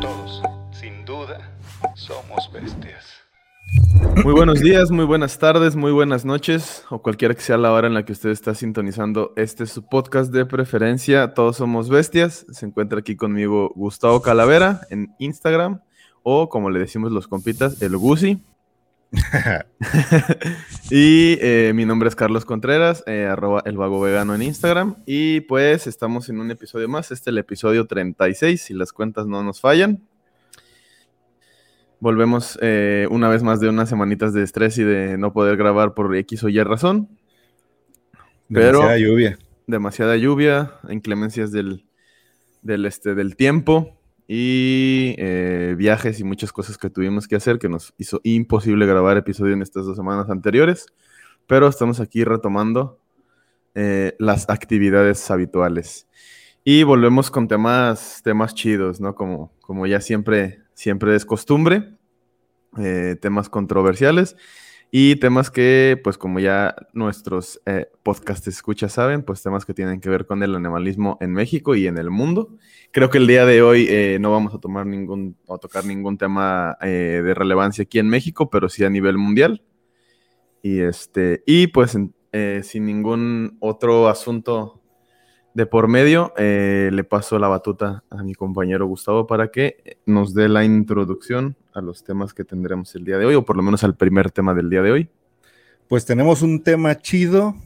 Todos, sin duda, somos bestias. Muy buenos días, muy buenas tardes, muy buenas noches, o cualquiera que sea la hora en la que usted está sintonizando este es su podcast de preferencia. Todos somos bestias. Se encuentra aquí conmigo Gustavo Calavera en Instagram, o como le decimos los compitas, el Gusi. y eh, mi nombre es Carlos Contreras, eh, arroba el vago vegano en Instagram. Y pues estamos en un episodio más, este es el episodio 36, si las cuentas no nos fallan. Volvemos eh, una vez más de unas semanitas de estrés y de no poder grabar por X o Y razón. Pero Demasiada lluvia. demasiada lluvia, inclemencias del, del, este, del tiempo y eh, viajes y muchas cosas que tuvimos que hacer que nos hizo imposible grabar episodio en estas dos semanas anteriores. Pero estamos aquí retomando eh, las actividades habituales. Y volvemos con temas, temas chidos, ¿no? Como, como ya siempre, siempre es costumbre. eh, temas controversiales. Y temas que, pues como ya nuestros eh, podcast escuchas saben, pues temas que tienen que ver con el animalismo en México y en el mundo. Creo que el día de hoy eh, no vamos a tomar ningún, o tocar ningún tema eh, de relevancia aquí en México, pero sí a nivel mundial. Y este, y pues eh, sin ningún otro asunto de por medio, eh, le paso la batuta a mi compañero Gustavo para que nos dé la introducción a los temas que tendremos el día de hoy, o por lo menos al primer tema del día de hoy. Pues tenemos un tema chido,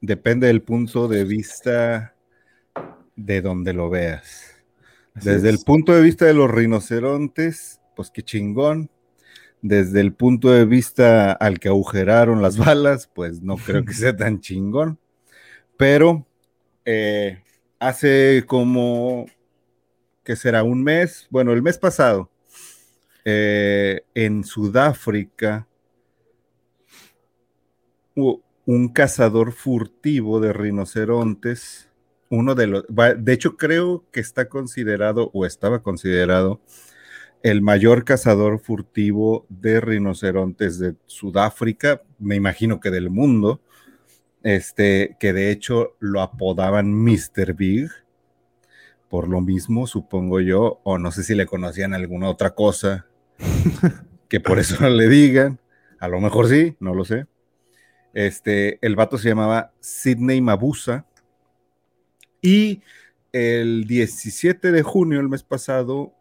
depende del punto de vista de donde lo veas. Así Desde el punto de vista de los rinocerontes, pues qué chingón. Desde el punto de vista al que agujeraron las balas, pues no creo que sea tan chingón. Pero eh, hace como, ¿qué será? Un mes, bueno, el mes pasado, eh, en Sudáfrica, un cazador furtivo de rinocerontes, uno de los, de hecho creo que está considerado o estaba considerado el mayor cazador furtivo de rinocerontes de Sudáfrica, me imagino que del mundo, este, que de hecho lo apodaban Mr. Big, por lo mismo, supongo yo, o no sé si le conocían alguna otra cosa que por eso le digan, a lo mejor sí, no lo sé. Este, el vato se llamaba Sidney Mabusa y el 17 de junio, el mes pasado,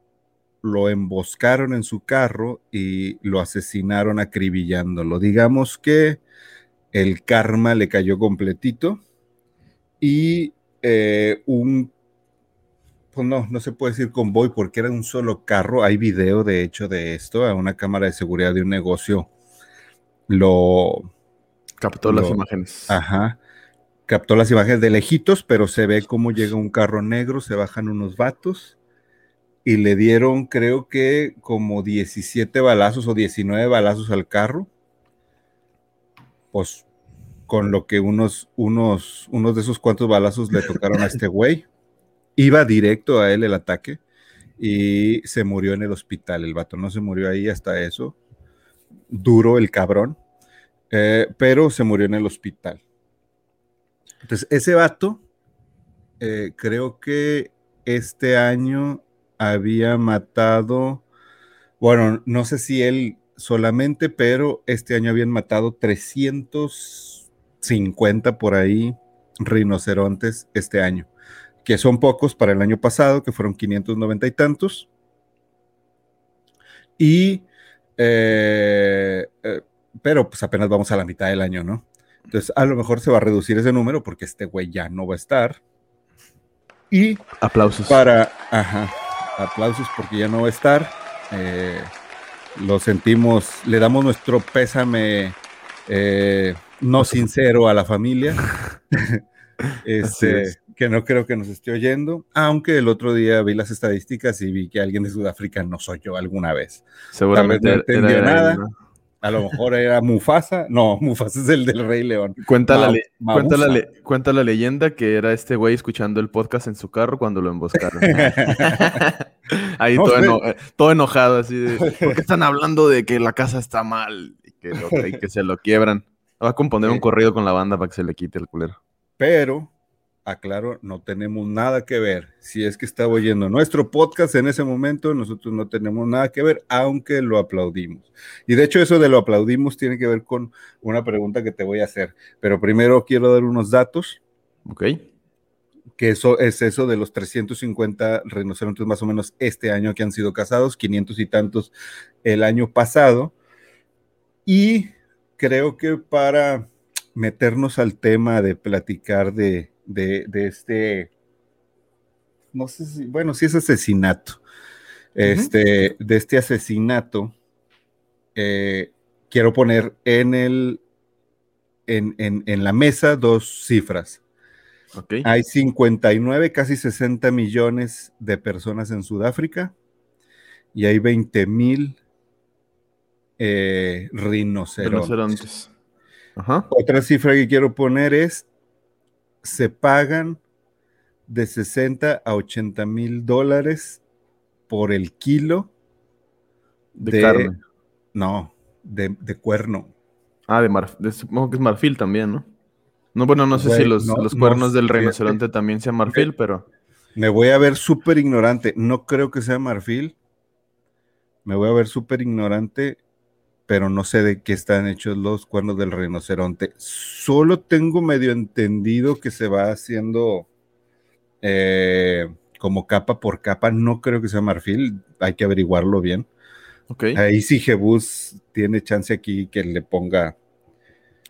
lo emboscaron en su carro y lo asesinaron acribillándolo. Digamos que el karma le cayó completito y eh, un, pues no, no se puede decir convoy porque era un solo carro. Hay video, de hecho, de esto, a una cámara de seguridad de un negocio. Lo, Captó las imágenes. Ajá. Captó las imágenes de lejitos, pero se ve cómo llega un carro negro, se bajan unos vatos y le dieron, creo que como 17 balazos o 19 balazos al carro. Pues con lo que unos, unos, unos de esos cuantos balazos le tocaron a este güey. Iba directo a él el ataque y se murió en el hospital. El vato no se murió ahí hasta eso. Duro el cabrón. Eh, pero se murió en el hospital. Entonces, ese vato, eh, creo que este año había matado, bueno, no sé si él solamente, pero este año habían matado 350 por ahí rinocerontes este año, que son pocos para el año pasado, que fueron 590 y tantos. Y, eh, eh, pero pues apenas vamos a la mitad del año, ¿no? Entonces, a lo mejor se va a reducir ese número porque este güey ya no va a estar. Y Aplausos. para, ajá, aplausos porque ya no va a estar. Eh, lo sentimos, le damos nuestro pésame eh, no sincero a la familia. este, es. que no creo que nos esté oyendo, aunque el otro día vi las estadísticas y vi que alguien de Sudáfrica nos oyó alguna vez. Seguramente tal vez no entendió era nada. ¿no? A lo mejor era Mufasa, no, Mufasa es el del Rey León. Cuenta, la le- cuenta, la le- cuenta la leyenda que era este güey escuchando el podcast en su carro cuando lo emboscaron. Ahí No todo, eno- eh, todo enojado, así de, ¿por qué están hablando de que la casa está mal y que, lo- y que se lo quiebran? Va a componer un corrido con la banda para que se le quite el culero. pero aclaro, no tenemos nada que ver. Si es que estaba oyendo nuestro podcast en ese momento, nosotros no tenemos nada que ver, aunque lo aplaudimos. Y de hecho eso de lo aplaudimos tiene que ver con una pregunta que te voy a hacer. Pero primero quiero dar unos datos. Ok. Que eso es eso de los 350 rinocerontes más o menos este año que han sido cazados, 500 y tantos el año pasado. Y creo que para meternos al tema de platicar de, de, este, no sé si, bueno, si es asesinato, este, de este asesinato, eh, quiero poner en el, en, la mesa dos cifras. Hay 59, casi 60 millones de personas en Sudáfrica y hay 20 mil eh, rinocerontes. Otra cifra que quiero poner es se pagan de 60 a 80 mil dólares por el kilo de, carne. No, de, cuerno. Ah, de marfil. Supongo que es marfil también, ¿no? No, bueno, no sé si los, cuernos del rinoceronte también sean marfil, pero. Me voy a ver súper ignorante. No creo que sea marfil. Me voy a ver súper ignorante pero no sé de qué están hechos los cuernos del rinoceronte. Solo tengo medio entendido que se va haciendo eh, como capa por capa. No creo que sea marfil, hay que averiguarlo bien. Okay. Ahí sí Jebus tiene chance aquí que le ponga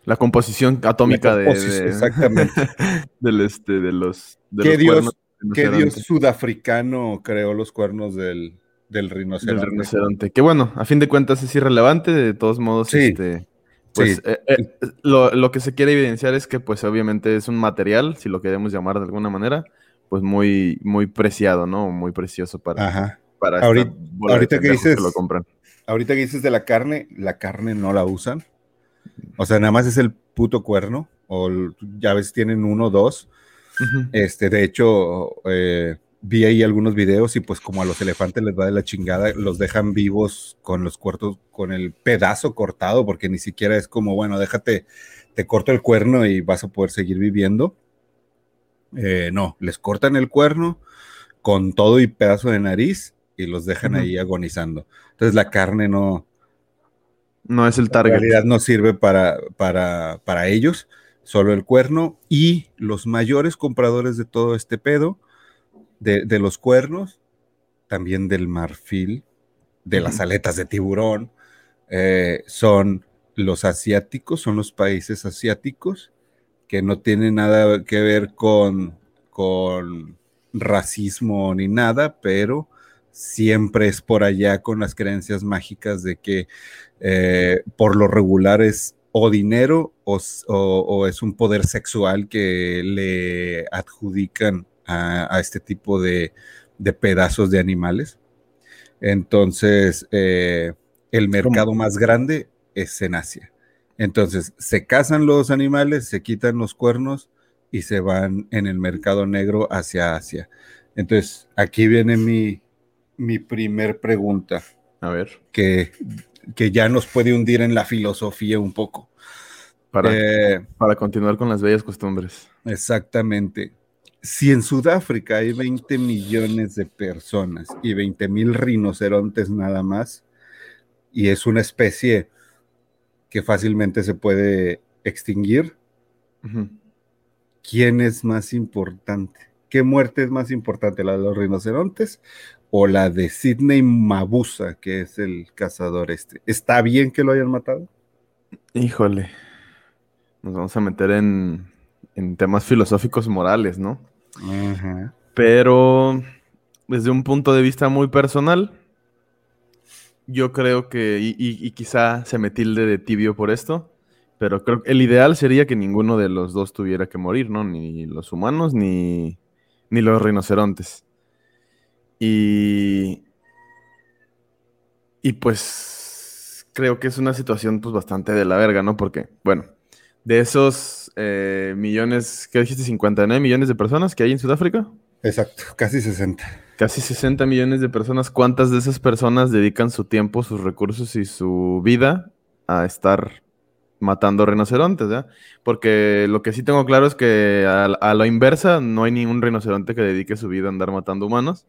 la composición atómica de, exactamente del este de los ¿Qué, dios, ¿Qué dios sudafricano creó los cuernos del del rinoceronte. Que bueno, a fin de cuentas es irrelevante, de todos modos, este, pues eh, eh, lo, que se quiere evidenciar es que pues obviamente es un material, si lo queremos llamar de alguna manera, pues muy, muy preciado, ¿no? Muy precioso para, para ahorita, que dices, lo compran. Ahorita que dices de la carne, la carne no la usan. O sea, nada más es el puto cuerno, o ya ves tienen uno o dos. Este, de hecho, eh, vi ahí algunos videos y pues como a los elefantes les va de la chingada, los dejan vivos con los cuernos, con el pedazo cortado, porque ni siquiera es como, bueno, déjate, te corto el cuerno y vas a poder seguir viviendo. Eh, no, les cortan el cuerno con todo y pedazo de nariz y los dejan ahí agonizando. Entonces la carne no... No es el target. En realidad no sirve para, para, para ellos, solo el cuerno y los mayores compradores de todo este pedo de, los cuernos, también del marfil, de las aletas de tiburón, eh, son los asiáticos, son los países asiáticos que no tienen nada que ver con, con racismo ni nada, pero siempre es por allá con las creencias mágicas de que eh, por lo regular es o dinero o, es un poder sexual que le adjudican a, este tipo de, pedazos de animales. Entonces, eh, el mercado más grande es en Asia. Entonces, se cazan los animales, se quitan los cuernos y se van en el mercado negro hacia Asia. Entonces, aquí viene mi, mi primer pregunta. A ver. Que, que ya nos puede hundir en la filosofía un poco. Para, eh, para continuar con las bellas costumbres. Exactamente si en Sudáfrica hay 20 millones de personas y 20 mil rinocerontes nada más, y es una especie que fácilmente se puede extinguir, ¿quién es más importante? ¿Qué muerte es más importante, la de los rinocerontes o la de Sidney Mabusa, que es el cazador este? ¿Está bien que lo hayan matado? Híjole, nos vamos a meter en, en temas filosóficos morales, ¿no? Pero desde un punto de vista muy personal, yo creo que, y, quizá se me tilde de tibio por esto, pero creo que el ideal sería que ninguno de los dos tuviera que morir, ¿no? Ni los humanos ni, ni los rinocerontes. Y, y pues creo que es una situación pues bastante de la verga, ¿no? Porque, bueno, de esos eh, millones, ¿qué dijiste? 59 millones de personas que hay en Sudáfrica. Exacto, casi 60. Casi 60 millones de personas. ¿Cuántas de esas personas dedican su tiempo, sus recursos y su vida a estar matando rinocerontes. Porque lo que sí tengo claro es que a, a la inversa no hay ningún rinoceronte que dedique su vida a andar matando humanos.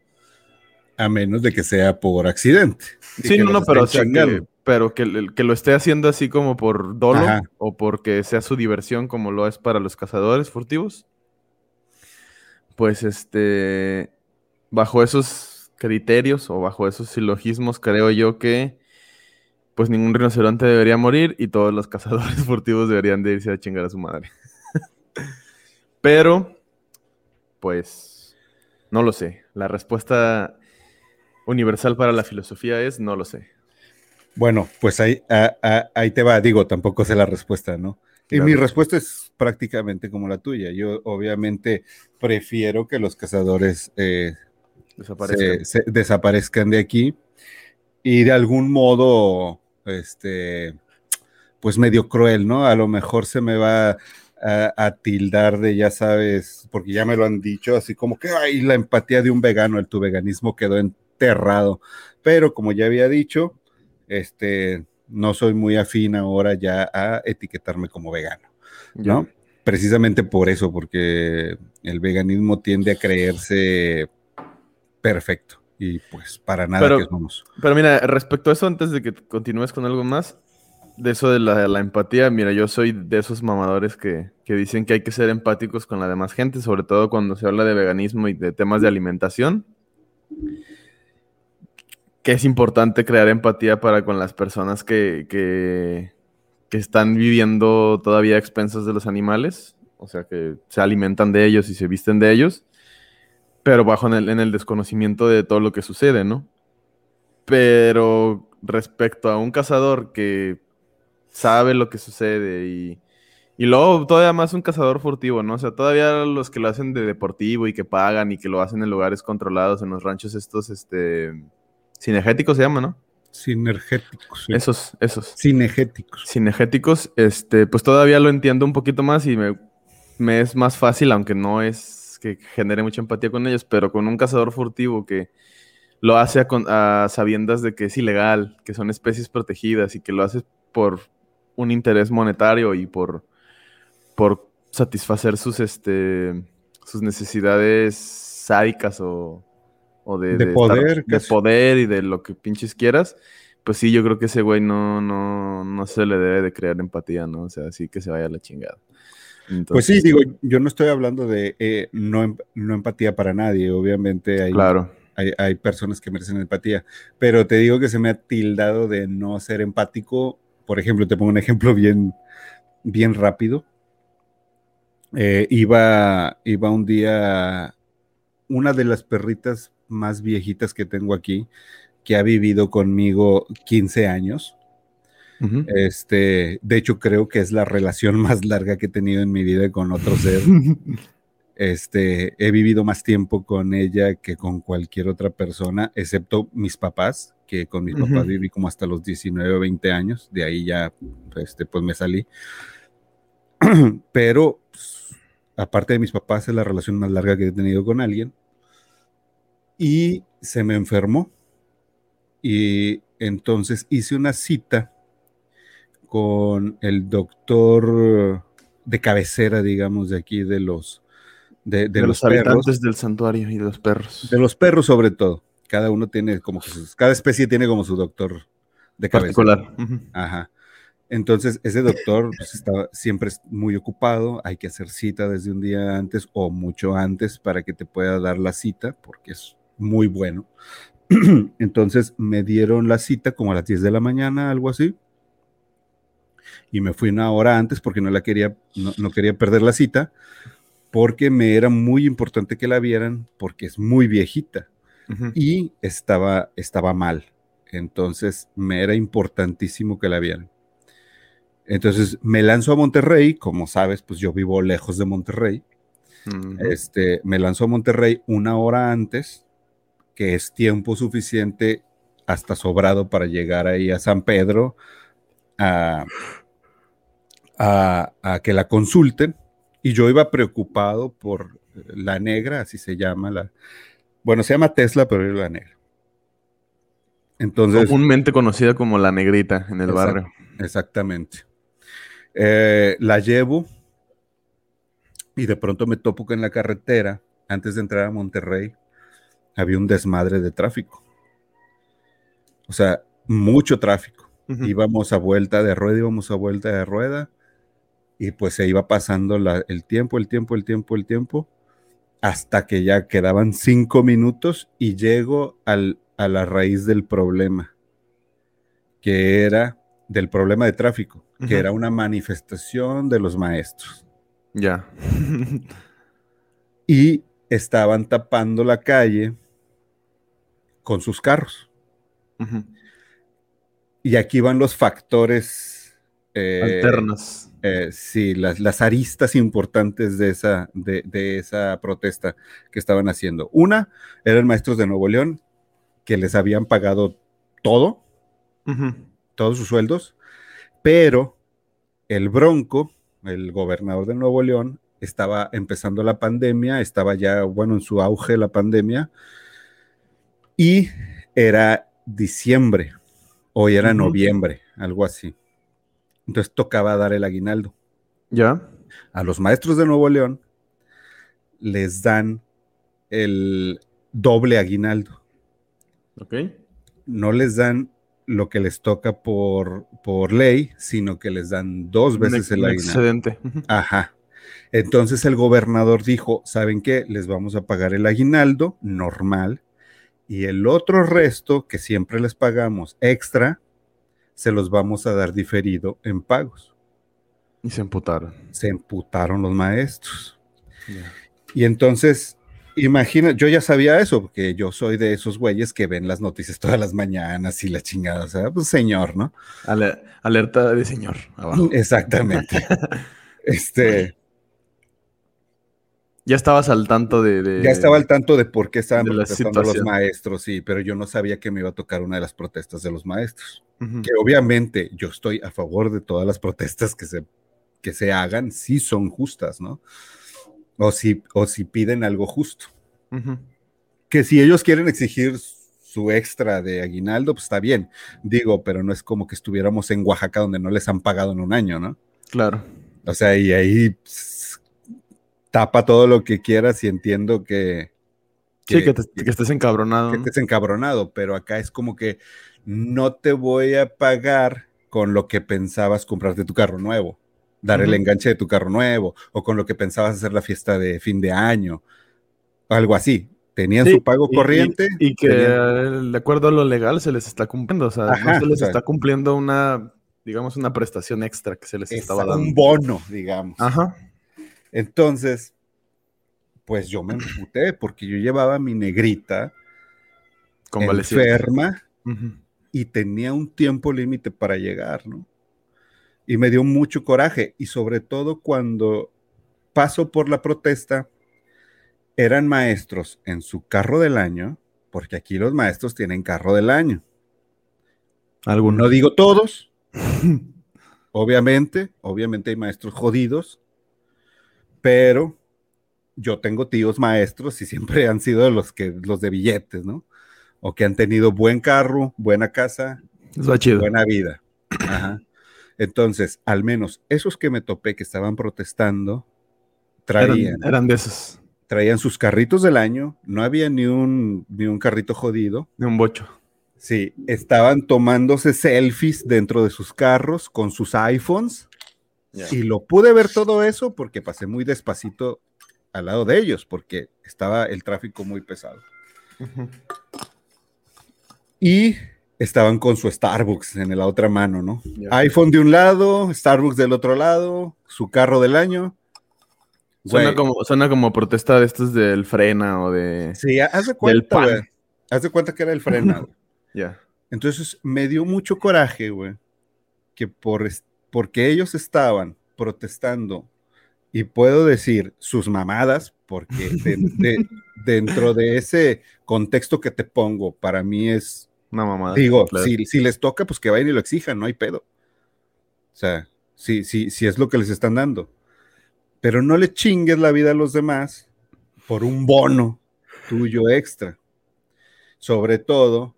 A menos de que sea por accidente. Sí, no, no, pero, o estén sea, que, chingando. Pero que, que lo esté haciendo así como por dolo Ajá. o porque sea su diversión como lo es para los cazadores furtivos. Pues este, bajo esos criterios o bajo esos silogismos creo yo que pues ningún rinoceronte debería morir y todos los cazadores furtivos deberían de irse a chingar a su madre. Pero, pues, no lo sé. La respuesta universal para la filosofía es no lo sé. Bueno, pues ahí, a- a- ahí te va, digo, tampoco sé la respuesta, ¿no? Y Claro. mi respuesta es prácticamente como la tuya. Yo obviamente prefiero que los cazadores eh, Desaparezcan. se, se desaparezcan de aquí y de algún modo, este, pues medio cruel, ¿no? A lo mejor se me va a, a tildar de, ya sabes, porque ya me lo han dicho, así como que, ay, la empatía de un vegano, el tu veganismo quedó enterrado. Pero como ya había dicho, este, no soy muy afín ahora ya a etiquetarme como vegano. ¿no? Precisamente por eso, porque el veganismo tiende a creerse perfecto y pues para nada Pero- que somos. Pero mira, respecto a eso, antes de que continúes con algo más, de eso de la, la empatía, mira, yo soy de esos mamadores que, que dicen que hay que ser empáticos con la demás gente, sobre todo cuando se habla de veganismo y de temas de alimentación. Que es importante crear empatía para con las personas que, que, están viviendo todavía a expensas de los animales, o sea, que se alimentan de ellos y se visten de ellos, pero bajo en el, en el desconocimiento de todo lo que sucede, ¿no? Pero respecto a un cazador que sabe lo que sucede y, y luego todavía más un cazador furtivo, ¿no? O sea, todavía los que lo hacen de deportivo y que pagan y que lo hacen en lugares controlados, en los ranchos estos, este, cinegéticos se llama, ¿no? Sinergéticos. sí. Esos, esos. Cinegéticos. Cinegéticos, este, pues todavía lo entiendo un poquito más y me, me es más fácil, aunque no es que genere mucha empatía con ellos, pero con un cazador furtivo que lo hace a, con- a sabiendas de que es ilegal, que son especies protegidas y que lo hace por un interés monetario y por, por satisfacer sus, este, sus necesidades sádicas o, o de, De estar- poder, de casi. poder y de lo que pinches quieras, pues sí, yo creo que ese güey no, no, no se le debe de crear empatía, ¿no? O sea, sí que se vaya a la chingada. Pues sí, Entonces, digo, yo no estoy hablando de eh, no, em- no empatía para nadie, obviamente hay, Claro. hay, hay personas que merecen empatía, pero te digo que se me ha tildado de no ser empático. Por ejemplo, te pongo un ejemplo bien, bien rápido. Eh, iba, iba un día, una de las perritas más viejitas que tengo aquí, que ha vivido conmigo 15 años. Ujú. Este, de hecho, creo que es la relación más larga que he tenido en mi vida con otro ser. Este, he vivido más tiempo con ella que con cualquier otra persona, excepto mis papás, que con mis papás Ujú. viví como hasta los 19 o 20 años, de ahí ya, este, pues me salí. Pero, pues, aparte de mis papás, es la relación más larga que he tenido con alguien. Y se me enfermó. Y entonces hice una cita con el doctor de cabecera, digamos, de aquí de los de, de de, los, los, perros, habitantes del santuario y de los perros. de los perros sobre todo. Cada uno tiene como que sus- cada especie tiene como su doctor de cabecera. particular. Ujú. Ajá. Entonces, ese doctor pues, está siempre es muy ocupado, hay que hacer cita desde un día antes o mucho antes para que te pueda dar la cita, porque es muy bueno. Entonces, me dieron la cita como a las 10 de la mañana, algo así. Y me fui una hora antes porque no la quería, no, no quería perder la cita, porque me era muy importante que la vieran, porque es muy viejita y estaba, estaba mal. Entonces me era importantísimo que la vieran. Entonces me lanzo a Monterrey, como sabes, pues yo vivo lejos de Monterrey. Este, me lanzo a Monterrey una hora antes, que es tiempo suficiente hasta sobrado para llegar ahí a San Pedro a, a- a que la consulten. Y yo iba preocupado por la negra, así se llama la. Bueno, se llama Tesla, pero es la negra. Entonces, Comúnmente conocida como la negrita en el barrio. Exactamente. Eh, la llevo y de pronto me topo en la carretera, antes de entrar a Monterrey, había un desmadre de tráfico. O sea, mucho tráfico. Íbamos a vuelta de rueda, íbamos a vuelta de rueda, y pues se iba pasando la- el tiempo, el tiempo, el tiempo, el tiempo, hasta que ya quedaban cinco minutos y llego al- a la raíz del problema, que era del problema de tráfico, que era una manifestación de los maestros. Ya. Y estaban tapando la calle con sus carros. Y aquí van los factores eh, Alternas. eh, sí, las, las aristas importantes de esa, de, de esa protesta que estaban haciendo. Una, eran maestros de Nuevo León que les habían pagado todo, todos sus sueldos, pero el Bronco, el gobernador de Nuevo León, estaba empezando la pandemia, estaba ya, bueno, en su auge la pandemia, y era diciembre, hoy era noviembre, algo así. Entonces tocaba dar el aguinaldo. Ya. A los maestros de Nuevo León les dan el doble aguinaldo. Ok. No les dan lo que les toca por, por ley, sino que les dan dos veces Un el aguinaldo. excedente. Ajá. Entonces el gobernador dijo, ¿saben qué? Les vamos a pagar el aguinaldo normal y el otro resto que siempre les pagamos extra, se los vamos a dar diferido en pagos. Y se emputaron. Se emputaron los maestros. Y entonces, imagina, yo ya sabía eso, porque yo soy de esos güeyes que ven las noticias todas las mañanas y la chingada, o sea, pues señor, ¿no? Ale- alerta de señor. Abajo. Exactamente. este, Ya estabas al tanto de. de- ya estaba al tanto de por qué estaban protestando los maestros, sí, pero yo no sabía que me iba a tocar una de las protestas de los maestros. Ujú. Que obviamente yo estoy a favor de todas las protestas que se, que se hagan, si son justas, ¿no? O si, o si piden algo justo. Ujú. que si ellos quieren exigir su extra de aguinaldo, pues está bien. Digo, pero no es como que estuviéramos en Oaxaca donde no les han pagado en un año, ¿no? Claro. O sea, y ahí tapa todo lo que quieras y entiendo que, sí, que, te- que estés encabronado. que estés encabronado, pero acá es como que no te voy a pagar con lo que pensabas comprarte tu carro nuevo, dar el enganche de tu carro nuevo, o con lo que pensabas hacer la fiesta de fin de año, algo así. Tenían Sí, su pago y- corriente. Y, que tenían- de acuerdo a lo legal se les está cumpliendo. O sea, Ajá, no se les o sea- está cumpliendo una, digamos, una prestación extra que se les estaba dando. un bono, digamos. Ajá. Entonces, pues yo me emputé porque yo llevaba a mi negrita enferma y tenía un tiempo límite para llegar, ¿no? Y me dio mucho coraje y sobre todo cuando paso por la protesta, eran maestros en su carro del año, porque aquí los maestros tienen carro del año. Algunos. No digo todos, obviamente, obviamente hay maestros jodidos, pero yo tengo tíos maestros y siempre han sido los que los de billetes, ¿no? O que han tenido buen carro, buena casa, chido. buena vida. Ajá. Entonces, al menos esos que me topé que estaban protestando traían, eran, eran de esos. traían sus carritos del año, no había ni un ni un carrito jodido. De un bocho. Sí, estaban tomándose selfies dentro de sus carros con sus iPhones y lo pude ver todo eso porque pasé muy despacito al lado de ellos porque estaba el tráfico muy pesado. Y estaban con su Starbucks en la otra mano, ¿no? IPhone de un lado, Starbucks del otro lado, su carro del año. Suena como, suena como protesta de estos del frena o de. Sí, haz de cuenta, pan. güey. Haz de cuenta que era el frenado. Ya. Entonces me dio mucho coraje, güey, que por, porque ellos estaban protestando, y puedo decir sus mamadas, porque de- de- dentro de ese contexto que te pongo, para mí es, Una mamada. digo, claro. si, si les toca, pues que vayan y lo exijan, no hay pedo. O sea, si, si, si es lo que les están dando. Pero no le chingues la vida a los demás por un bono tuyo extra. Sobre todo,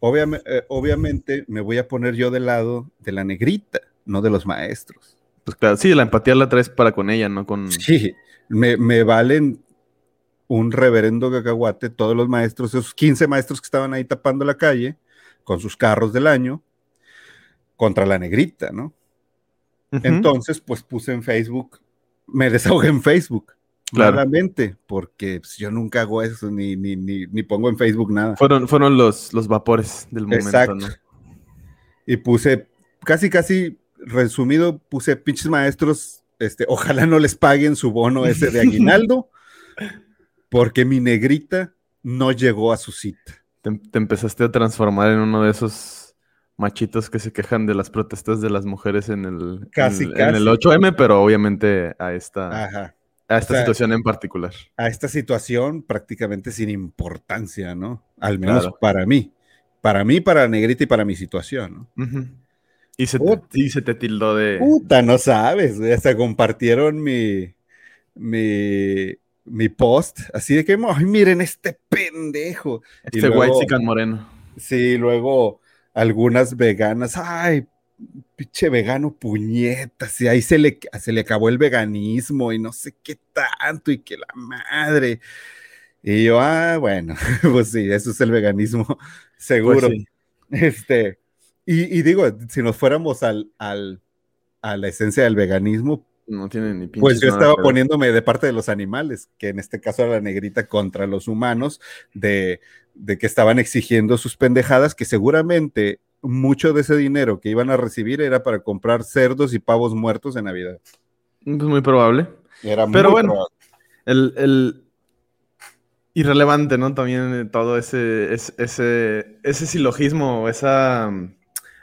obviame- eh, obviamente me voy a poner yo del lado de la negrita, no de los maestros. Pues claro, sí, la empatía la traes para con ella, no con... Sí, me, me valen un reverendo cacahuate todos los maestros, esos 15 maestros que estaban ahí tapando la calle con sus carros del año contra la negrita, ¿no? Entonces, pues puse en Facebook, me desahogué en Facebook, Claro. claramente, porque pues, yo nunca hago eso, ni, ni, ni, ni pongo en Facebook nada. Fueron, fueron los, los vapores del momento, Exacto. ¿no? Y puse, casi, casi resumido, puse pinches maestros, este, ojalá no les paguen su bono ese de aguinaldo, porque mi negrita no llegó a su cita. Te, te empezaste a transformar en uno de esos machitos que se quejan de las protestas de las mujeres en el, Casi, en, casi. en el 8M, pero obviamente a esta, Ajá. a esta o sea, situación en particular. A esta situación prácticamente sin importancia, ¿no? Al menos Claro. para mí. Para mí, para la negrita y para mi situación, ¿no? Ujú. Y se, te, y se te tildó de... Puta, no sabes, güey, hasta compartieron mi, mi, mi post, así de que, ay, miren este pendejo. este white chican moreno. Sí, luego algunas veganas, ay, pinche vegano puñetas, y ahí se le, se le acabó el veganismo y no sé qué tanto, y que la madre. Y yo, ah, bueno, pues sí, eso es el veganismo, seguro. Pues sí. Este, y, y digo, si nos fuéramos al, al, a la esencia del veganismo, No tiene ni pinches pues yo estaba poniéndome de parte de los animales, que en este caso era la negrita contra los humanos, de, de que estaban exigiendo sus pendejadas, que seguramente mucho de ese dinero que iban a recibir era para comprar cerdos y pavos muertos en Navidad. Pues muy probable. Era Pero muy bueno. probable. El, el irrelevante, ¿no? También eh, todo ese, es- ese, ese silogismo, esa,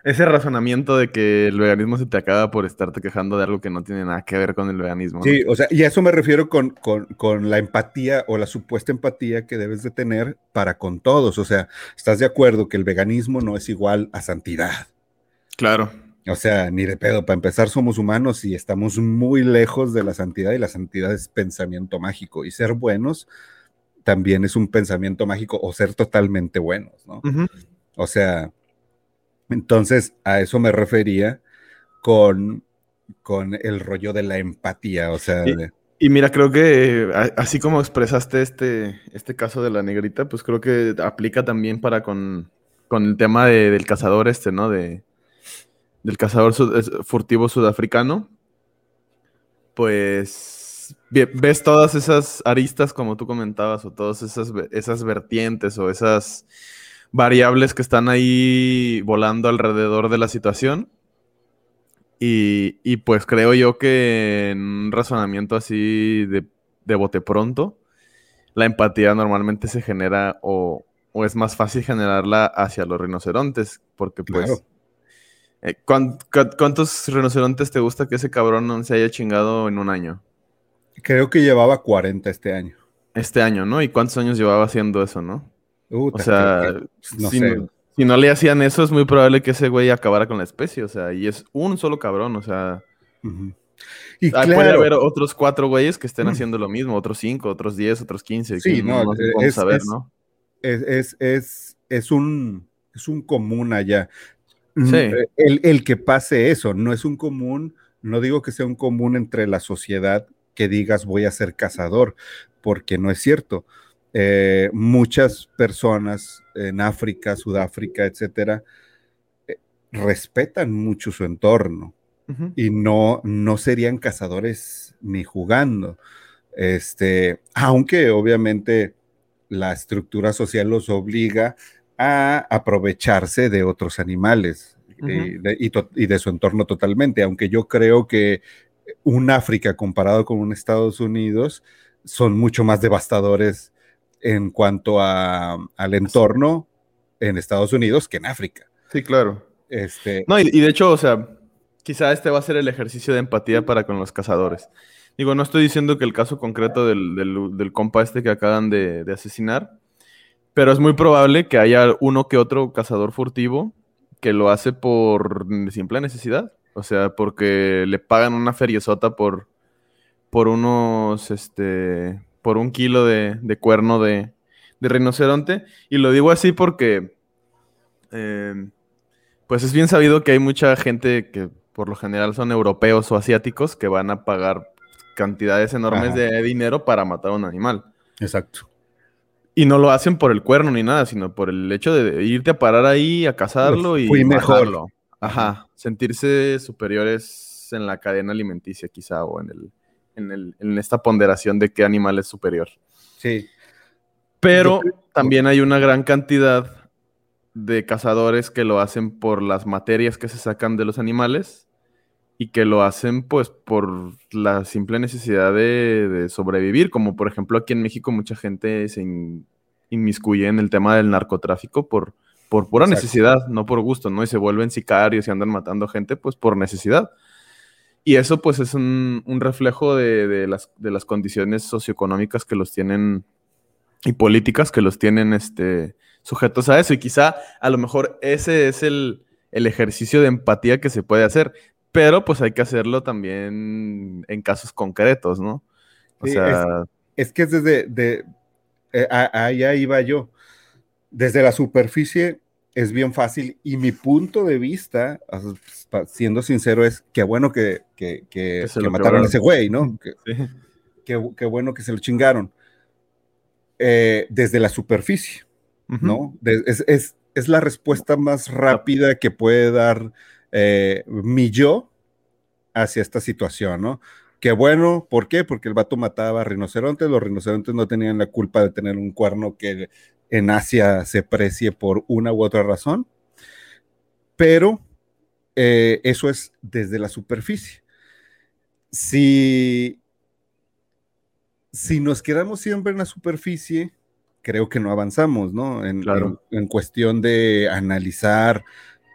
ese razonamiento de que el veganismo se te acaba por estarte quejando de algo que no tiene nada que ver con el veganismo. ¿no? Sí, o sea, y a eso me refiero con, con, con la empatía o la supuesta empatía que debes de tener para con todos. O sea, ¿estás de acuerdo que el veganismo no es igual a santidad? Claro. O sea, ni de pedo. Para empezar, somos humanos y estamos muy lejos de la santidad y la santidad es pensamiento mágico. Y ser buenos también es un pensamiento mágico o ser totalmente buenos, ¿no? O sea, entonces a eso me refería con, con el rollo de la empatía. O sea, de- Y mira, creo que a- así como expresaste este, este caso de la negrita, pues creo que aplica también para con, con el tema de- del cazador este, ¿no? De, del cazador sud- furtivo sudafricano. Pues ve- ves todas esas aristas como tú comentabas, o todas esas, esas vertientes o esas variables que están ahí volando alrededor de la situación. Y, y pues creo yo que en un razonamiento así de, de bote pronto, la empatía normalmente se genera o, o es más fácil generarla hacia los rinocerontes, porque pues... Claro. eh, ¿cuán- cu- ¿Cuántos rinocerontes te gusta que ese cabrón no se haya chingado en un año? creo que llevaba 40 este año. Este año, ¿no? ¿Y cuántos años llevaba haciendo eso, no? O sea, que, no si, no, si no le hacían eso, es muy probable que ese güey acabara con la especie, o sea, y es un solo cabrón, o sea... Y Ah, Puede haber otros cuatro güeyes que estén Mm. haciendo lo mismo, otros cinco, otros diez, otros quince. Sí, que no, pueden es- saber, es- ¿no? es, es, es, es un, es un común allá. Mm, Sí. eh, El, el que pase eso, no es un común, no digo que sea un común entre la sociedad que digas voy a ser cazador, porque no es cierto. Eh, muchas personas en África, Sudáfrica, etcétera, eh, respetan mucho su entorno y no, no serían cazadores ni jugando. Este, aunque obviamente la estructura social los obliga a aprovecharse de otros animales y, de, y to- y de su entorno totalmente, aunque yo creo que un África comparado con un Estados Unidos son mucho más devastadores en cuanto a, al entorno en Estados Unidos que en África. Sí, claro. Este, No, y, y de hecho, o sea, quizá este va a ser el ejercicio de empatía para con los cazadores. Digo, no estoy diciendo que el caso concreto del, del- del compa este que acaban de, de asesinar, pero es muy probable que haya uno que otro cazador furtivo que lo hace por simple necesidad. O sea, porque le pagan una feriezota por, por unos, este, por un kilo de, de cuerno de, de rinoceronte. Y lo digo así porque, eh, pues es bien sabido que hay mucha gente que por lo general son europeos o asiáticos que van a pagar cantidades enormes Ajá. de dinero para matar a un animal. Exacto. Y no lo hacen por el cuerno ni nada, sino por el hecho de irte a parar ahí, a cazarlo y Fui mejor. matarlo. Ajá, sentirse superiores en la cadena alimenticia quizá o en, el, en, el- en esta ponderación de qué animal es superior. Sí. Pero también hay una gran cantidad de cazadores que lo hacen por las materias que se sacan de los animales y que lo hacen pues por la simple necesidad de, de sobrevivir, como por ejemplo aquí en México mucha gente se in- inmiscuye en el tema del narcotráfico por, por pura Exacto. necesidad, no por gusto, ¿no? Y se vuelven sicarios y andan matando gente pues por necesidad. Y eso pues es un, un reflejo de, de las, de las condiciones socioeconómicas que los tienen y políticas que los tienen este, sujetos a eso. Y quizá a lo mejor ese es el, el ejercicio de empatía que se puede hacer, pero pues hay que hacerlo también en casos concretos, ¿no? O Sí, sea, Es que es desde, de, eh, a- allá iba yo. Desde la superficie es bien fácil y mi punto de vista, pa- siendo sincero, es que bueno que, que, que- Que que mataron a ese güey, ¿no? Que, sí. que- que bueno que se lo chingaron. Eh, desde la superficie. ¿no? De- es, es- es la respuesta más rápida que puede dar eh, mi yo hacia esta situación, ¿no? Qué bueno, ¿por qué? Porque el vato mataba rinocerontes, los rinocerontes no tenían la culpa de tener un cuerno que en Asia se precie por una u otra razón, pero eh, eso es desde la superficie. Si, si nos quedamos siempre en la superficie, creo que no avanzamos, ¿no? En, Claro. en- en cuestión de analizar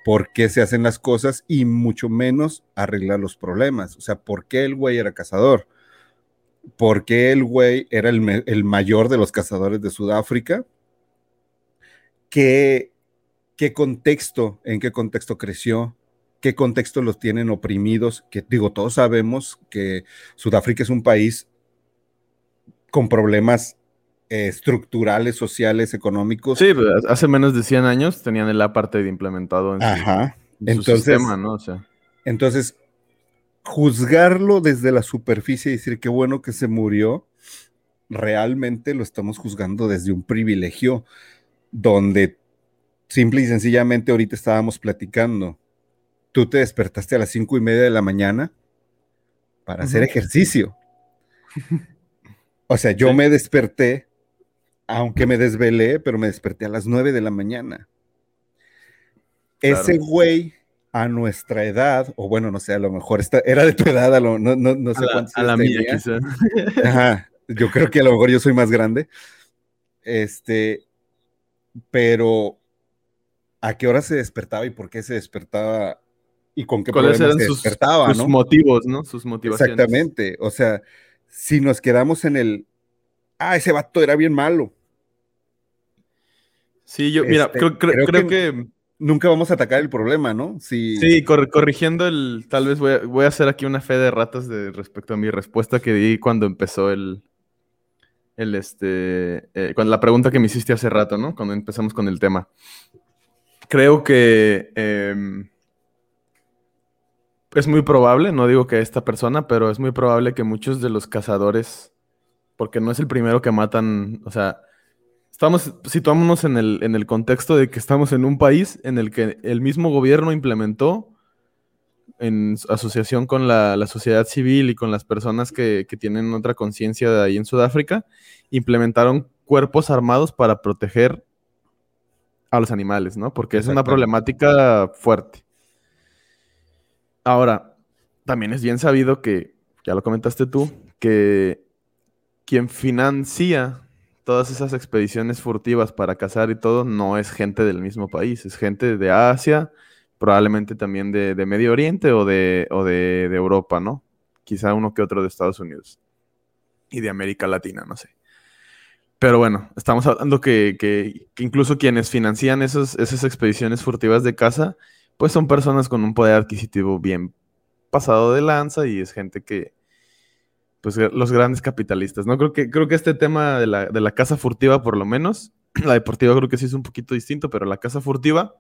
por qué se hacen las cosas y mucho menos arreglar los problemas. O sea, ¿por qué el güey era cazador? ¿Por qué el güey era el, el mayor de los cazadores de Sudáfrica? ¿Qué, ¿Qué contexto, en qué contexto creció? ¿Qué contexto los tienen oprimidos? Que digo, todos sabemos que Sudáfrica es un país con problemas eh, estructurales, sociales, económicos. Sí, pues, hace menos de 100 años tenían el apartheid implementado en su, en su Entonces, sistema, ¿no? O sea, Entonces, juzgarlo desde la superficie y decir qué bueno que se murió, realmente lo estamos juzgando desde un privilegio donde simple y sencillamente ahorita estábamos platicando. Tú te despertaste a las cinco y media de la mañana para hacer ejercicio. O sea, yo Sí. me desperté, aunque me desvelé, pero me desperté a las nueve de la mañana. Ese güey a nuestra edad, o bueno, no sé, a lo mejor era de tu edad, a lo- no, no, no sé a la, cuántos a la mía tenía. quizá. Ajá, yo creo que a lo mejor yo soy más grande. Este, pero ¿a qué hora se despertaba y por qué se despertaba y con qué ¿Cuáles problemas eran se sus, despertaba, sus no? motivos, no? Sus motivaciones. Exactamente, o sea, si nos quedamos en el, ah, ese vato era bien malo, Sí, yo, mira, Este, creo, creo- creo creo que- que nunca vamos a atacar el problema, ¿no? Si, Sí, cor- corrigiendo el, tal vez voy a, voy a hacer aquí una fe de ratas de respecto a mi respuesta que di cuando empezó el, el este, eh, con la pregunta que me hiciste hace rato, ¿no? Cuando empezamos con el tema. Creo que em, es muy probable, no digo que esta persona, pero es muy probable que muchos de los cazadores, porque no es el primero que matan, o sea, Estamos, situámonos en el, en el contexto de que estamos en un país en el que el mismo gobierno implementó, en asociación con la, la sociedad civil y con las personas que, que tienen otra conciencia de ahí en Sudáfrica, implementaron cuerpos armados para proteger a los animales, ¿no? Porque es una problemática fuerte. Ahora, también es bien sabido que, ya lo comentaste tú, que quien financia todas esas expediciones furtivas para cazar y todo no es gente del mismo país, es gente de Asia, probablemente también de, de Medio Oriente o, de, o de, de Europa, ¿no? Quizá uno que otro de Estados Unidos y de América Latina, no sé. Pero bueno, estamos hablando que, que- incluso quienes financian esos, esas expediciones furtivas de caza, pues son personas con un poder adquisitivo bien pasado de lanza y es gente que, pues los grandes capitalistas, ¿no? Creo que, creo que este tema de la, de la caza furtiva, por lo menos, la deportiva creo que sí es un poquito distinto, pero la caza furtiva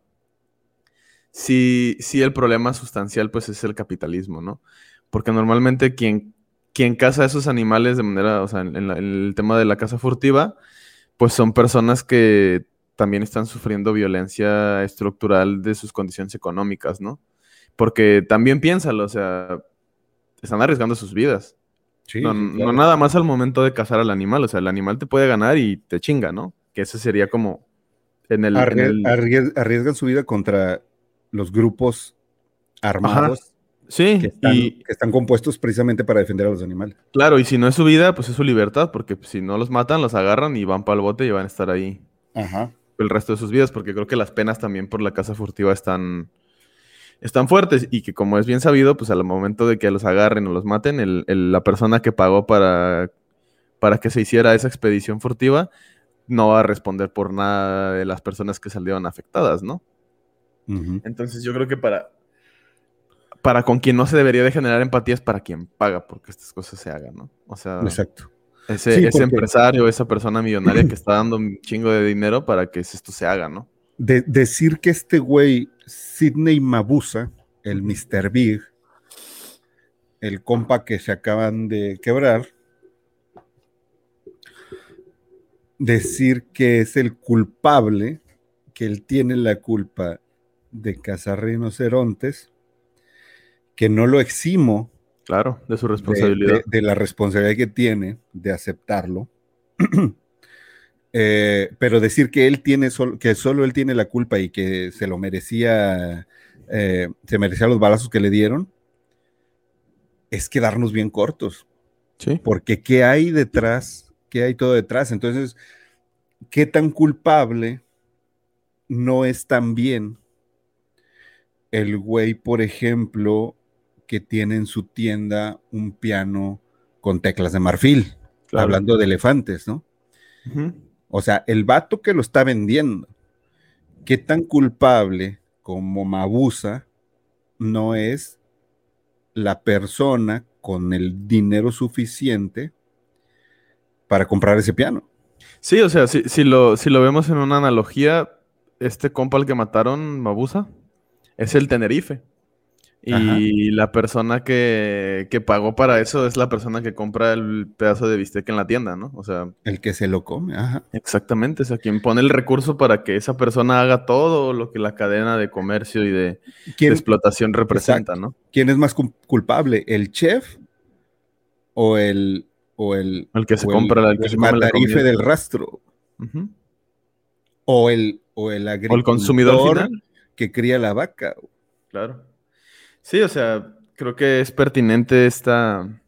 sí, sí el problema sustancial pues es el capitalismo, ¿no? Porque normalmente quien, quien caza esos animales de manera, o sea, en, en la- en el tema de la caza furtiva, pues son personas que también están sufriendo violencia estructural de sus condiciones económicas, ¿no? Porque también piénsalo, o sea, están arriesgando sus vidas. Sí, no, nada más al momento de cazar al animal, o sea, el animal te puede ganar y te chinga, ¿no? Que ese sería como en el... en el- arries- arriesgan su vida contra los grupos armados Sí, que, están, y que están compuestos precisamente para defender a los animales. claro, y si no es su vida, pues es su libertad, porque pues, si no los matan, los agarran y van para el bote y van a estar ahí Ajá. el resto de sus vidas, porque creo que las penas también por la caza furtiva están, están fuertes y que como es bien sabido, pues al momento de que los agarren o los maten, el- el- la persona que pagó para, para que se hiciera esa expedición furtiva no va a responder por nada de las personas que salieron afectadas, ¿no? Entonces yo creo que para, para con quien no se debería de generar empatía es para quien paga porque estas cosas se hagan, ¿no? O sea, Exacto. ese, Sí, ese porque- empresario, esa persona millonaria que está dando un chingo de dinero para que esto se haga, ¿no? De- decir que este güey, Sidney Mabusa, el Mr. Big, el compa que se acaban de quebrar, decir que es el culpable, que él tiene la culpa de cazar rinocerontes, que no lo eximo Claro, de su responsabilidad. De, de la responsabilidad que tiene de aceptarlo. Eh, pero decir que él tiene solo, que solo él tiene la culpa y que se lo merecía, eh, se merecía los balazos que le dieron, es quedarnos bien cortos. Sí. Porque ¿qué hay detrás? ¿Qué hay todo detrás? Entonces, ¿qué tan culpable no es también el güey, por ejemplo, que tiene en su tienda un piano con teclas de marfil? Claro. Hablando de elefantes, ¿no? O sea, el vato que lo está vendiendo, ¿qué tan culpable como Mabusa no es la persona con el dinero suficiente para comprar ese piano? Sí, o sea, si, si lo, si lo vemos en una analogía, este compa al que mataron, Mabusa, es el Tenerife. Y Ajá. la persona que, que pagó para eso es la persona que compra el pedazo de bistec en la tienda, ¿no? O sea, El que se lo come, ajá. exactamente, o sea, quien pone el recurso para que esa persona haga todo lo que la cadena de comercio y de, de ¿Quién, explotación representa, Exacto. ¿no? quién es más cul- culpable? ¿El chef o el o el, El que se compra el o que el se come la matarife comida. del rastro? O el, o el O el consumidor final. Que cría la vaca. Claro. Sí, o sea, creo que es pertinente esta,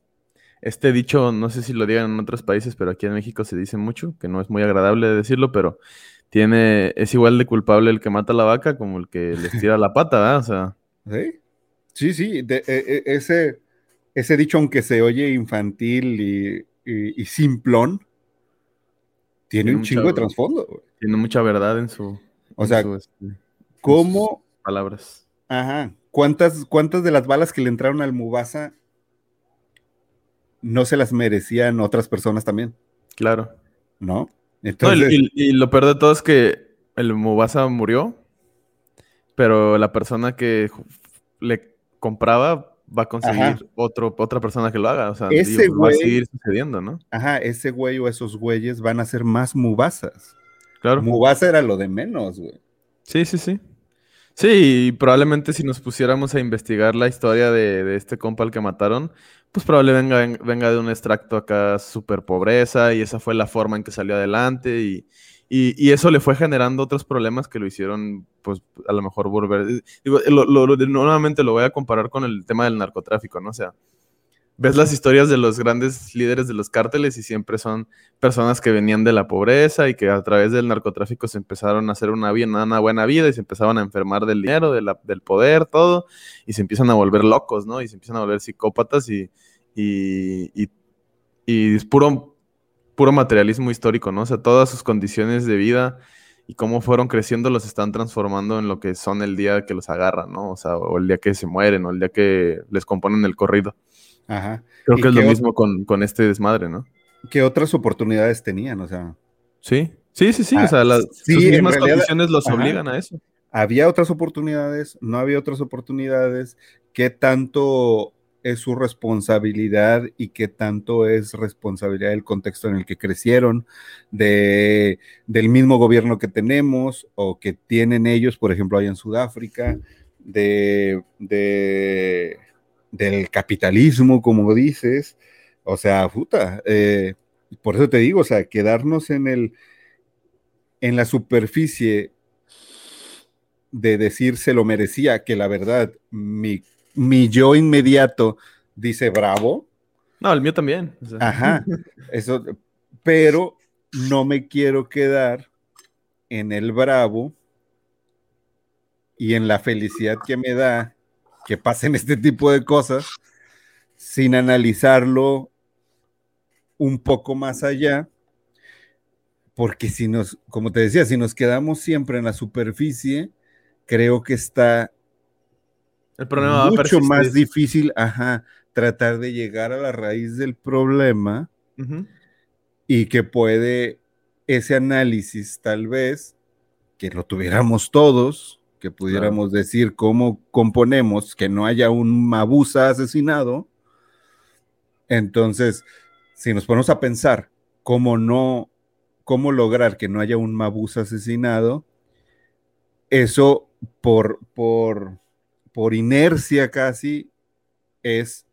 este dicho, no sé si lo digan en otros países, pero aquí en México se dice mucho, que no es muy agradable decirlo, pero tiene, es igual de culpable el que mata a la vaca como el que les tira la pata, ¿verdad? O sea, ¿Sí? Sí, sí, de- e- e- ese, ese dicho, aunque se oye infantil y, y- y simplón, tiene Tiene un chingo mucho- de trasfondo. tiene mucha verdad en su, O en sea, su, este, ¿Cómo? palabras. Ajá. ¿Cuántas, ¿Cuántas de las balas que le entraron al Mubasa no se las merecían otras personas también? Claro. ¿No? No, Entonces, y, y lo peor de todo es que el Mubasa murió, pero la persona que le compraba va a conseguir Ajá. otro, otra persona que lo haga. O sea, Ese digo, va a seguir sucediendo, ¿no? ajá, ese güey o esos güeyes van a ser más Mubasas. Claro. Mubasa era lo de menos, güey. Sí, sí, sí. Sí, probablemente si nos pusiéramos a investigar la historia de, este compa al que mataron, pues probablemente venga, venga de un extracto acá súper pobreza y esa fue la forma en que salió adelante y, y- eso le fue generando otros problemas que lo hicieron, pues a lo mejor volver... Digo, lo- nuevamente lo voy a comparar con el tema del narcotráfico, ¿no? O sea, ves las historias de los grandes líderes de los cárteles y siempre son personas que venían de la pobreza y que a través del narcotráfico se empezaron a hacer una, una buena vida y se empezaban a enfermar del dinero, de del poder, todo, y se empiezan a volver locos, ¿no? Y se empiezan a volver psicópatas y, y, y- y es puro, puro materialismo histórico, ¿no? O sea, todas sus condiciones de vida y cómo fueron creciendo los están transformando en lo que son el día que los agarran, ¿no? O sea, o el día que se mueren, o el día que les componen el corrido. Ajá. Creo ¿Y que es lo mismo con, con este desmadre, ¿no? ¿Qué otras oportunidades tenían? O sea, Sí, sí, sí, sí. Ah, o sea, las, sí, sus en mismas realidad- condiciones los ajá. obligan a eso. ¿Había otras oportunidades? ¿No había otras oportunidades? ¿Qué tanto es su responsabilidad y qué tanto es responsabilidad del contexto en el que crecieron, de, del mismo gobierno que tenemos o que tienen ellos, por ejemplo, allá en Sudáfrica, de, de del capitalismo, como dices. O sea, puta, eh, por eso te digo, o sea, quedarnos en el, en la superficie de decir se lo merecía, que la verdad, mi mi yo inmediato dice bravo. No, el mío también. Ajá, eso, pero no me quiero quedar en el bravo y en la felicidad que me da que pasen este tipo de cosas sin analizarlo un poco más allá, porque si nos, como te decía, si nos quedamos siempre en la superficie, creo que está el problema mucho más difícil, ajá, tratar de llegar a la raíz del problema y que puede ese análisis tal vez que lo tuviéramos todos, que pudiéramos decir cómo componemos que no haya un Mabusa asesinado. Entonces, si nos ponemos a pensar cómo no, cómo lograr que no haya un Mabusa asesinado, eso por, por, por inercia casi, es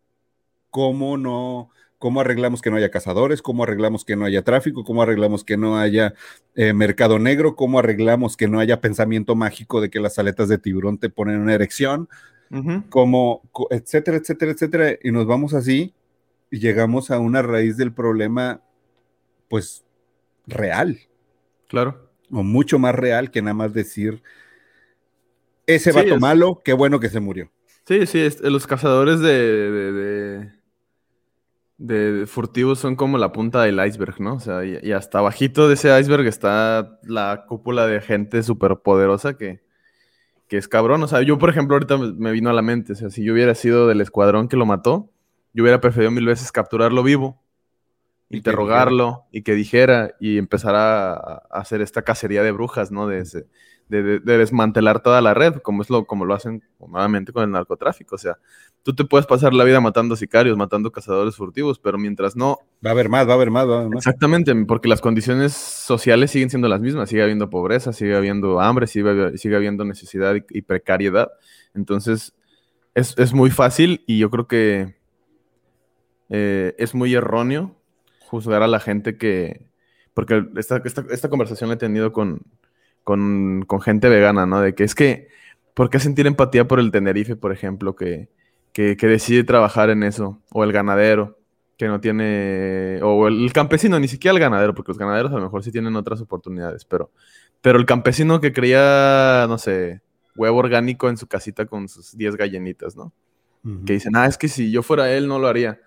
cómo no, cómo arreglamos que no haya cazadores, cómo arreglamos que no haya tráfico, cómo arreglamos que no haya eh, mercado negro, cómo arreglamos que no haya pensamiento mágico de que las aletas de tiburón te ponen una erección, como, etcétera, etcétera, etcétera, y nos vamos así y llegamos a una raíz del problema, pues, real. Claro. O mucho más real que nada más decir, ese vato malo, qué bueno que se murió. Sí, sí, los cazadores de, de, furtivos son como la punta del iceberg, ¿no? O sea, y, hasta bajito de ese iceberg está la cúpula de gente súper poderosa que, que es cabrón. O sea, yo, por ejemplo, ahorita me vino a la mente, o sea, si yo hubiera sido del escuadrón que lo mató, yo hubiera preferido mil veces capturarlo vivo, interrogarlo y que dijera y empezar a, hacer esta cacería de brujas, ¿no? De ese, de, desmantelar toda la red, como es lo, como lo hacen nuevamente con el narcotráfico. O sea, tú te puedes pasar la vida matando sicarios, matando cazadores furtivos, pero mientras no. Va a haber más, va a haber más, va a haber más. Exactamente, porque las condiciones sociales siguen siendo las mismas, sigue habiendo pobreza, sigue habiendo hambre, sigue, sigue habiendo necesidad y, precariedad. Entonces, es, muy fácil y yo creo que eh, es muy erróneo juzgar a la gente que. Porque esta, esta, esta conversación la he tenido con, con, gente vegana, ¿no? De que es que, ¿por qué sentir empatía por el Tenerife, por ejemplo, que, que, decide trabajar en eso? O el ganadero, que no tiene, o el campesino, ni siquiera el ganadero, porque los ganaderos a lo mejor sí tienen otras oportunidades, pero, pero el campesino que creía, no sé, huevo orgánico en su casita con sus 10 gallinitas, ¿no? Que dicen, ah, es que si yo fuera él no lo haría.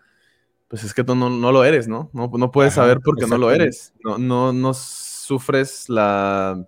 Pues es que tú no, no lo eres, ¿no? No, no puedes saber porque no lo eres. No, no, no sufres la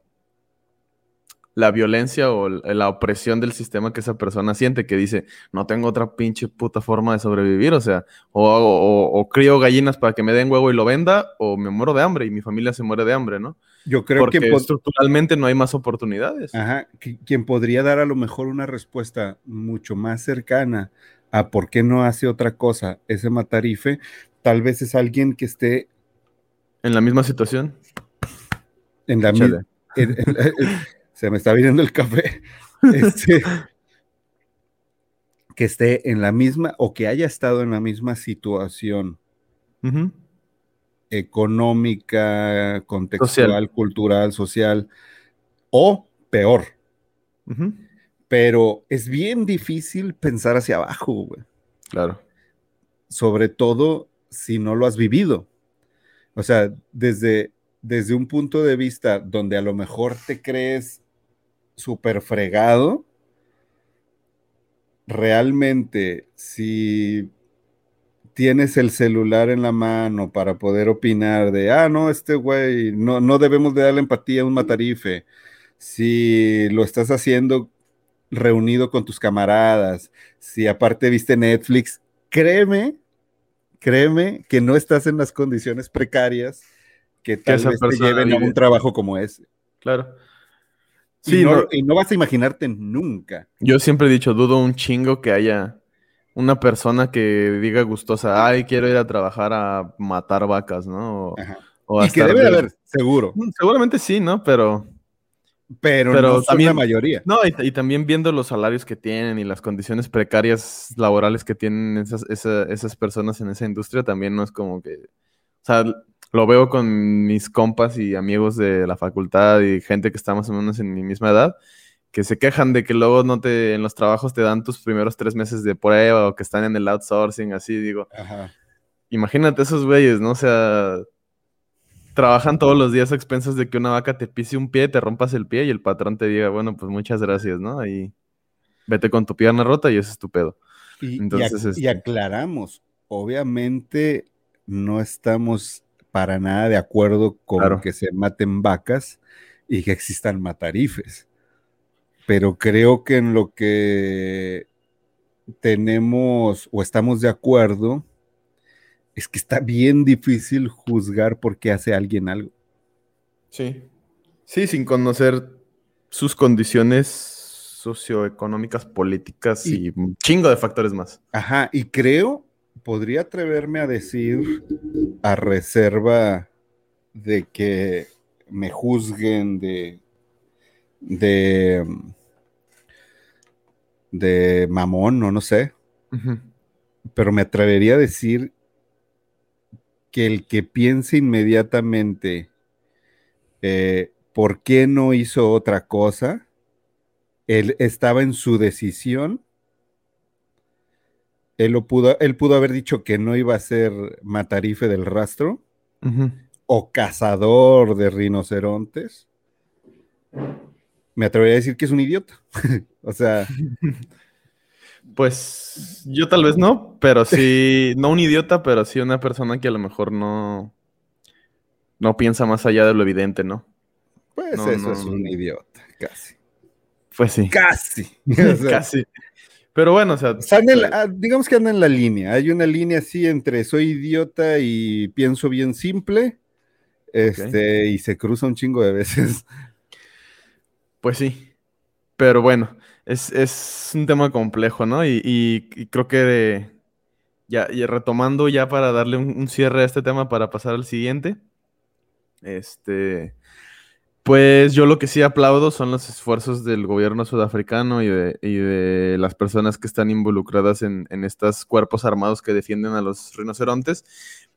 la violencia o la opresión del sistema que esa persona siente, que dice, no tengo otra pinche puta forma de sobrevivir, o sea, o, crío gallinas para que me den huevo y lo venda, o me muero de hambre y mi familia se muere de hambre, ¿no? Yo creo que estructuralmente no hay más oportunidades. Ajá, quien podría dar a lo mejor una respuesta mucho más cercana a por qué no hace otra cosa ese matarife, tal vez es alguien que esté en la misma situación. En la misma se me está viniendo el café, este, que esté en la misma o que haya estado en la misma situación económica, contextual, cultural, social, o peor. Pero es bien difícil pensar hacia abajo, güey. Claro. Sobre todo si no lo has vivido. O sea, desde, desde un punto de vista donde a lo mejor te crees súper fregado, realmente si tienes el celular en la mano para poder opinar de, ah, no, este güey, no, no debemos de darle empatía a un matarife, si lo estás haciendo reunido con tus camaradas, si aparte viste Netflix, créeme, créeme que no estás en las condiciones precarias que tal vez te lleven a un trabajo como ese. Claro. Y, Sí, no, no. y no vas a imaginarte nunca. Yo siempre he dicho, dudo un chingo que haya una persona que diga gustosa, ay, quiero ir a trabajar a matar vacas, ¿no? O, o Y que debe de haber, seguro, Mm, Seguramente sí, ¿no? Pero, pero, Pero no son también- la mayoría. no, y, y también viendo los salarios que tienen y las condiciones precarias laborales que tienen esas, esa- esas personas en esa industria, también no es como que, o sea, lo veo con mis compas y amigos de la facultad y gente que está más o menos en mi misma edad, que se quejan de que luego no te, en los trabajos te dan tus primeros tres meses de prueba o que están en el outsourcing, así digo, Ajá. imagínate esos güeyes, ¿no? O sea, trabajan todos los días a expensas de que una vaca te pise un pie, te rompas el pie y el patrón te diga, bueno, pues muchas gracias, ¿no? Ahí vete con tu pierna rota y eso es tu pedo. Y, y Entonces, y este- aclaramos, obviamente no estamos para nada de acuerdo con Claro. que se maten vacas y que existan matarifes, pero creo que en lo que tenemos o estamos de acuerdo es que está bien difícil juzgar por qué hace alguien algo. Sí. Sí, sin conocer sus condiciones socioeconómicas, políticas y, Y- un chingo de factores más. Ajá, y creo, podría atreverme a decir, a reserva de que me juzguen de, de, de mamón, o no sé, pero me atrevería a decir que el que piense inmediatamente eh, por qué no hizo otra cosa, él estaba en su decisión. Él, lo pudo, él pudo haber dicho que no iba a ser matarife del rastro o cazador de rinocerontes. Me atrevería a decir que es un idiota. o sea, Pues yo tal vez no, pero sí, no un idiota, pero sí una persona que a lo mejor no, no piensa más allá de lo evidente, ¿no? pues No, eso no, es un idiota, casi. Pues sí, Casi. O sea, casi. Pero bueno, o sea, el- ah, digamos que anda en la línea. Hay una línea así entre soy idiota y pienso bien simple. Este, y se cruza un chingo de veces. pues sí. Pero bueno, es, es un tema complejo, ¿no? Y, y- y creo que de- ya, ya retomando ya para darle un, un cierre a este tema para pasar al siguiente. Este, pues yo lo que sí aplaudo son los esfuerzos del gobierno sudafricano y de, y de las personas que están involucradas en, en estos cuerpos armados que defienden a los rinocerontes,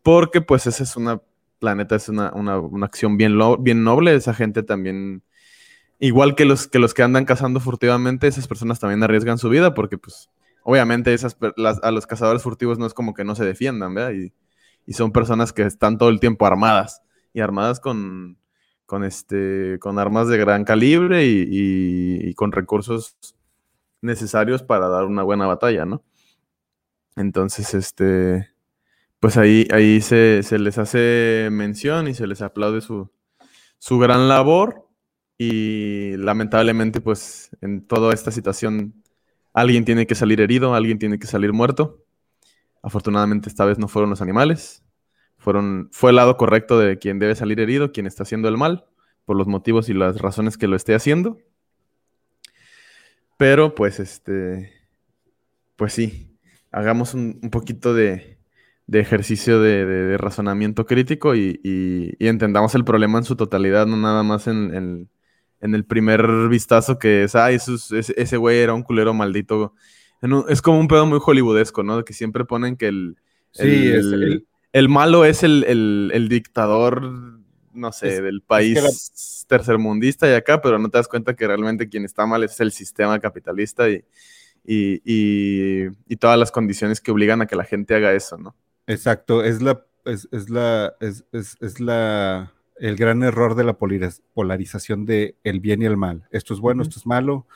porque pues esa es una, la neta, es una, una- una acción bien, lo- bien noble, esa gente también, igual que los, que los que andan cazando furtivamente, esas personas también arriesgan su vida, porque pues obviamente esas, las- a los cazadores furtivos no es como que no se defiendan, ¿verdad? Y, y son personas que están todo el tiempo armadas, y armadas con con este, con armas de gran calibre y, y- con recursos necesarios para dar una buena batalla, ¿no? Entonces, este, pues ahí, ahí se, se les hace mención y se les aplaude su, su gran labor y lamentablemente, pues en toda esta situación, alguien tiene que salir herido, alguien tiene que salir muerto. Afortunadamente esta vez no fueron los animales, fueron, fue el lado correcto de quien debe salir herido, quien está haciendo el mal, por los motivos y las razones que lo esté haciendo. Pero pues este, pues sí, hagamos un, un poquito de, de ejercicio de, de- de razonamiento crítico y, y- y entendamos el problema en su totalidad, no nada más en, en- en el primer vistazo que es, ay, es- ese, güey era un culero maldito. Un- es como un pedo muy hollywoodesco, ¿no? Que siempre ponen que el, Sí, es el, el- malo es el, el- el dictador, no sé, Es- del país que la- tercermundista y acá, pero no te das cuenta que realmente quien está mal es el sistema capitalista y, y, y- y todas las condiciones que obligan a que la gente haga eso, ¿no? Exacto, es la, es, es la, es, es- es la, el gran error de la polariz- polarización de el bien y el mal. Esto es bueno, esto es malo,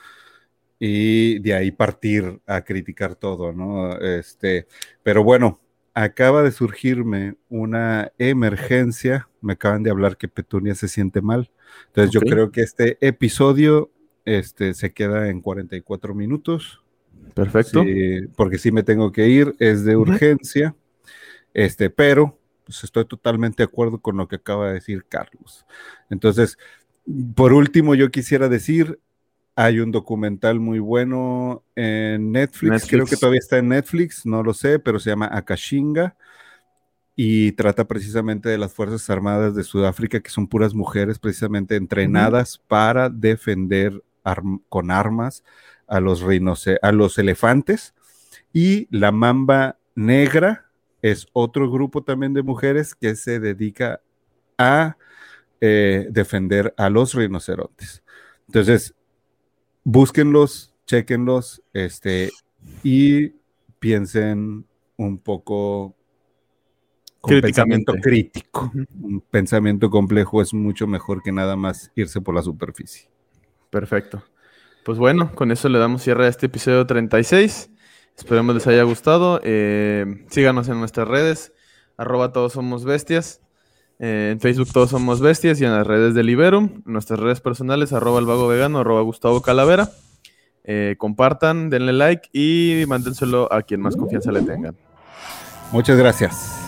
y de ahí partir a criticar todo, ¿no? Este, pero bueno, acaba de surgirme una emergencia. Me acaban de hablar que Petunia se siente mal. Entonces yo creo que este episodio este, se queda en 44 minutos. Perfecto. Sí, porque sí me tengo que ir, es de urgencia, este, pero pues, estoy totalmente de acuerdo con lo que acaba de decir Carlos. Entonces, Por último, yo quisiera decir, hay un documental muy bueno en Netflix, Netflix. creo que todavía está en Netflix, no lo sé, pero se llama Akashinga y trata precisamente de las Fuerzas Armadas de Sudáfrica, que son puras mujeres precisamente entrenadas para defender arm- con armas a los, a los elefantes. Y la Mamba Negra es otro grupo también de mujeres que se dedica a eh, defender a los rinocerontes. Entonces, búsquenlos, chequenlos, este, y piensen un poco con pensamiento crítico. Un pensamiento complejo es mucho mejor que nada más irse por la superficie. Perfecto. Pues bueno, con eso le damos cierre a este episodio 36. Esperemos les haya gustado. Eh, síganos en nuestras redes, arroba todos somos bestias. Eh, en Facebook todos somos bestias y en las redes de Liberum. Nuestras redes personales, arroba el vegano, arroba Gustavo Calavera. Eh, compartan, denle like y mándenselo a quien más confianza le tengan. Muchas gracias.